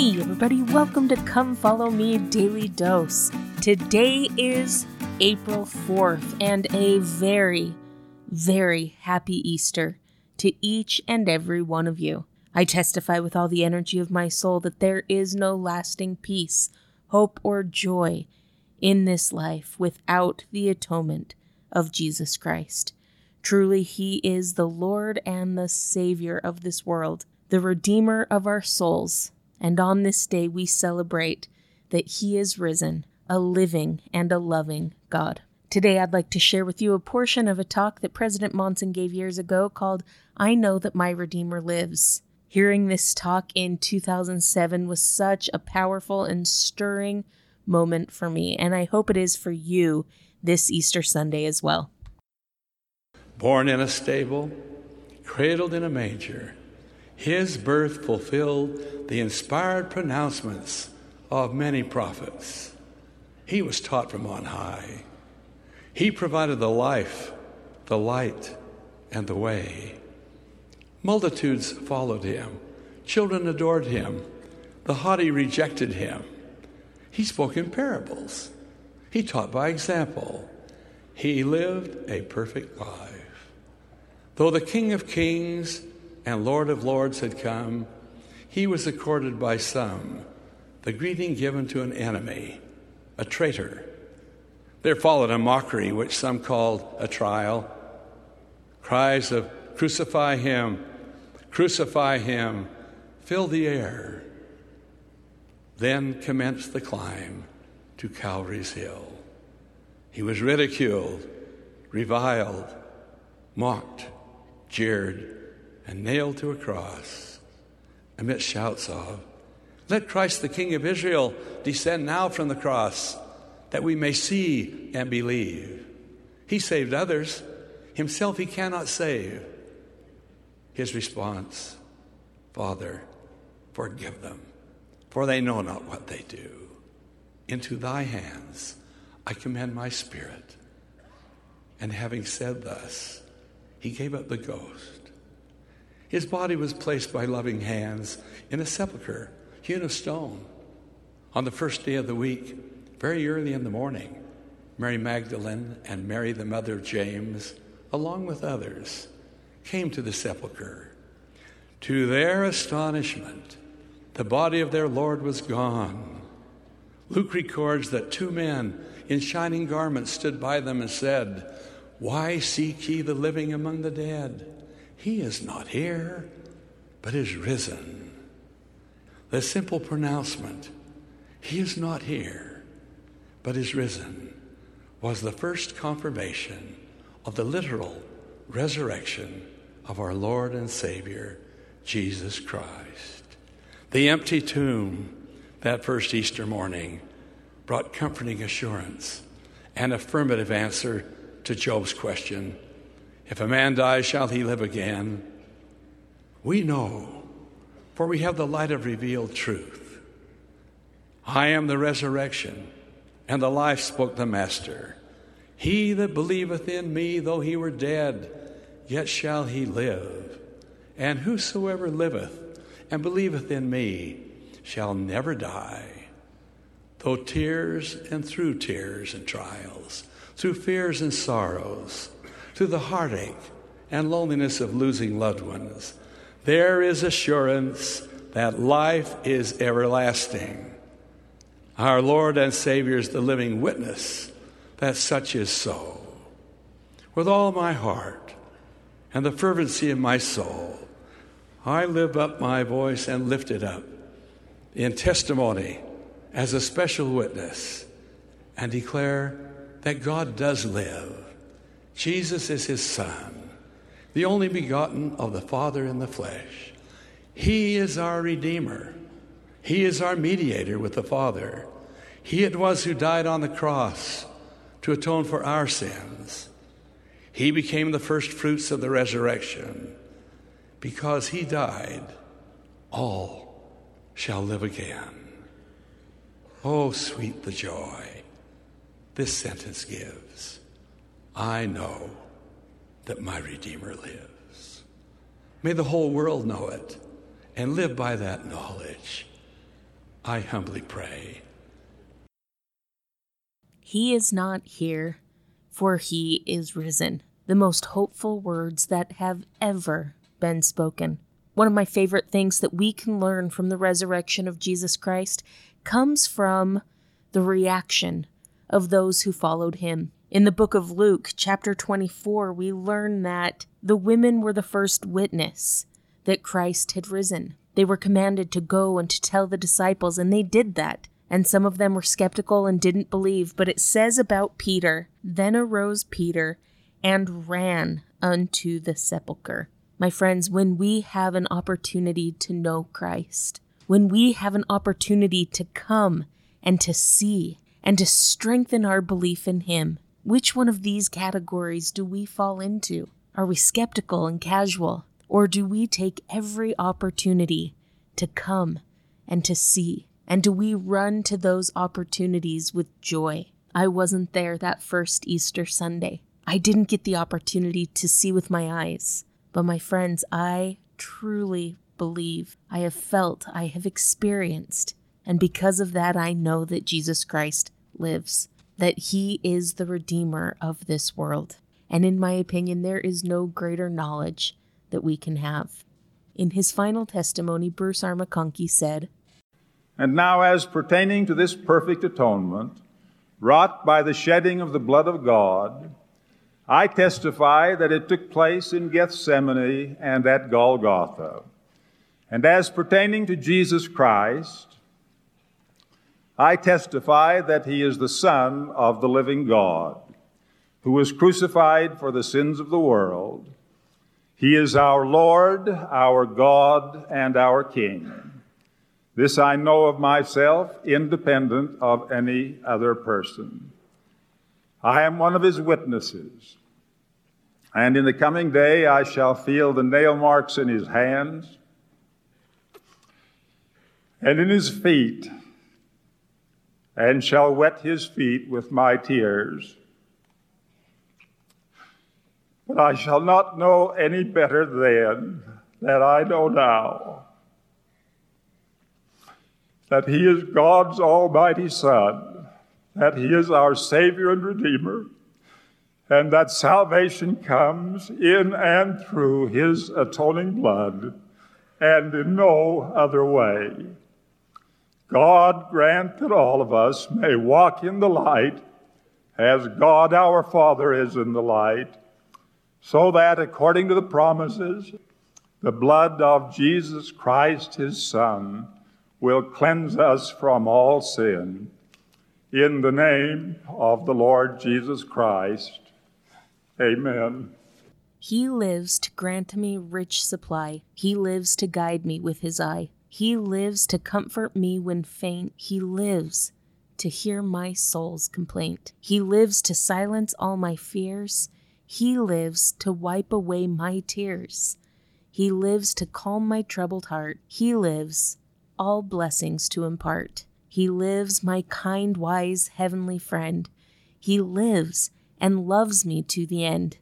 Hey, everybody, welcome to Come Follow Me Daily Dose. Today is April 4th, and a very, very happy Easter to each and every one of you. I testify with all the energy of my soul that there is no lasting peace, hope, or joy in this life without the atonement of Jesus Christ. Truly, He is the Lord and the Savior of this world, the Redeemer of our souls. And on this day, we celebrate that He is risen, a living and a loving God. Today, I'd like to share with you a portion of a talk that President Monson gave years ago called I Know That My Redeemer Lives. Hearing this talk in 2007 was such a powerful and stirring moment for me, and I hope it is for you this Easter Sunday as well. Born in a stable, cradled in a manger, his birth fulfilled the inspired pronouncements of many prophets. He was taught from on high. He provided the life, the light, and the way. Multitudes followed him. Children adored him. The haughty rejected him. He spoke in parables. He taught by example. He lived a perfect life. Though the King of Kings and Lord of Lords had come, he was accorded by some the greeting given to an enemy, a traitor. There followed a mockery, which some called a trial. Cries of, Crucify him! Crucify him! filled the air. Then commenced the climb to Calvary's Hill. He was ridiculed, reviled, mocked, jeered, and nailed to a cross amidst shouts of, Let Christ the King of Israel descend now from the cross that we may see and believe. He saved others, himself he cannot save. His response, Father, forgive them for they know not what they do. Into thy hands I commend my spirit. And having said thus, he gave up the ghost. His body was placed by loving hands in a sepulchre hewn of stone. On the first day of the week, very early in the morning, Mary Magdalene and Mary, the mother of James, along with others, came to the sepulchre. To their astonishment, the body of their Lord was gone. Luke records that two men in shining garments stood by them and said, Why seek ye the living among the dead? He is not here, but is risen. The simple pronouncement, He is not here, but is risen, was the first confirmation of the literal resurrection of our Lord and Savior, Jesus Christ. The empty tomb that first Easter morning brought comforting assurance and affirmative answer to Job's question If a man dies, shall he live again? We know, for we have the light of revealed truth. I am the resurrection and the life, spoke the Master. He that believeth in me, though he were dead, yet shall he live. And whosoever liveth, and believeth in me shall never die. Though tears and through tears and trials, through fears and sorrows, through the heartache and loneliness of losing loved ones, there is assurance that life is everlasting. Our Lord and Savior is the living witness that such is so. With all my heart and the fervency of my soul, I lift up my voice and lift it up in testimony as a special witness and declare that God does live. Jesus is his Son, the only begotten of the Father in the flesh. He is our Redeemer. He is our mediator with the Father. He it was who died on the cross to atone for our sins. He became the first fruits of the resurrection because he died, all shall live again. Oh, sweet the joy this sentence gives. I know that my Redeemer lives. May the whole world know it and live by that knowledge. I humbly pray. He is not here, for he is risen. The most hopeful words that have ever been spoken. One of my favorite things that we can learn from the resurrection of Jesus Christ comes from the reaction of those who followed him. In the book of Luke, chapter 24, we learn that the women were the first witness that Christ had risen. They were commanded to go and to tell the disciples, and they did that. And some of them were skeptical and didn't believe. But it says about Peter Then arose Peter and ran unto the sepulchre. My friends, when we have an opportunity to know Christ, when we have an opportunity to come and to see and to strengthen our belief in Him, which one of these categories do we fall into? Are we skeptical and casual? Or do we take every opportunity to come and to see? And do we run to those opportunities with joy? I wasn't there that first Easter Sunday. I didn't get the opportunity to see with my eyes. But my friends, I truly believe, I have felt, I have experienced, and because of that, I know that Jesus Christ lives that he is the Redeemer of this world. And in my opinion, there is no greater knowledge that we can have. In his final testimony, Bruce R. McConkie said, And now, as pertaining to this perfect atonement, wrought by the shedding of the blood of God, I testify that it took place in Gethsemane and at Golgotha. And as pertaining to Jesus Christ, I testify that he is the Son of the living God, who was crucified for the sins of the world. He is our Lord, our God, and our King. This I know of myself, independent of any other person. I am one of his witnesses. And in the coming day I shall feel the nail marks in his hands and in his feet and shall wet his feet with my tears. But I shall not know any better then than I know now that he is God's almighty Son, that he is our Savior and Redeemer, and that salvation comes in and through his atoning blood and in no other way. God grant that all of us may walk in the light as God our Father is in the light, so that according to the promises, the blood of Jesus Christ, his Son, will cleanse us from all sin. In the name of the Lord Jesus Christ. Amen. He lives to grant me rich supply. He lives to guide me with his eye. He lives to comfort me when faint. He lives to hear my soul's complaint. He lives to silence all my fears. He lives to wipe away my tears. He lives to calm my troubled heart. He lives all blessings to impart. He lives, my kind, wise, heavenly friend. He lives and loves me to the end.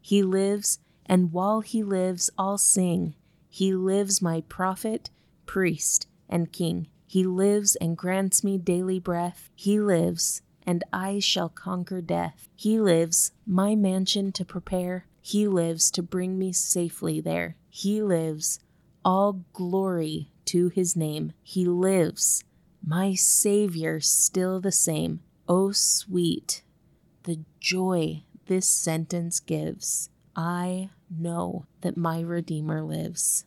He lives, and while he lives, I'll sing. He lives, my prophet priest, and king. He lives and grants me daily breath. He lives, and I shall conquer death. He lives, my mansion to prepare. He lives to bring me safely there. He lives, all glory to his name. He lives, my Savior still the same. Oh, sweet, the joy this sentence gives. I know that my Redeemer lives.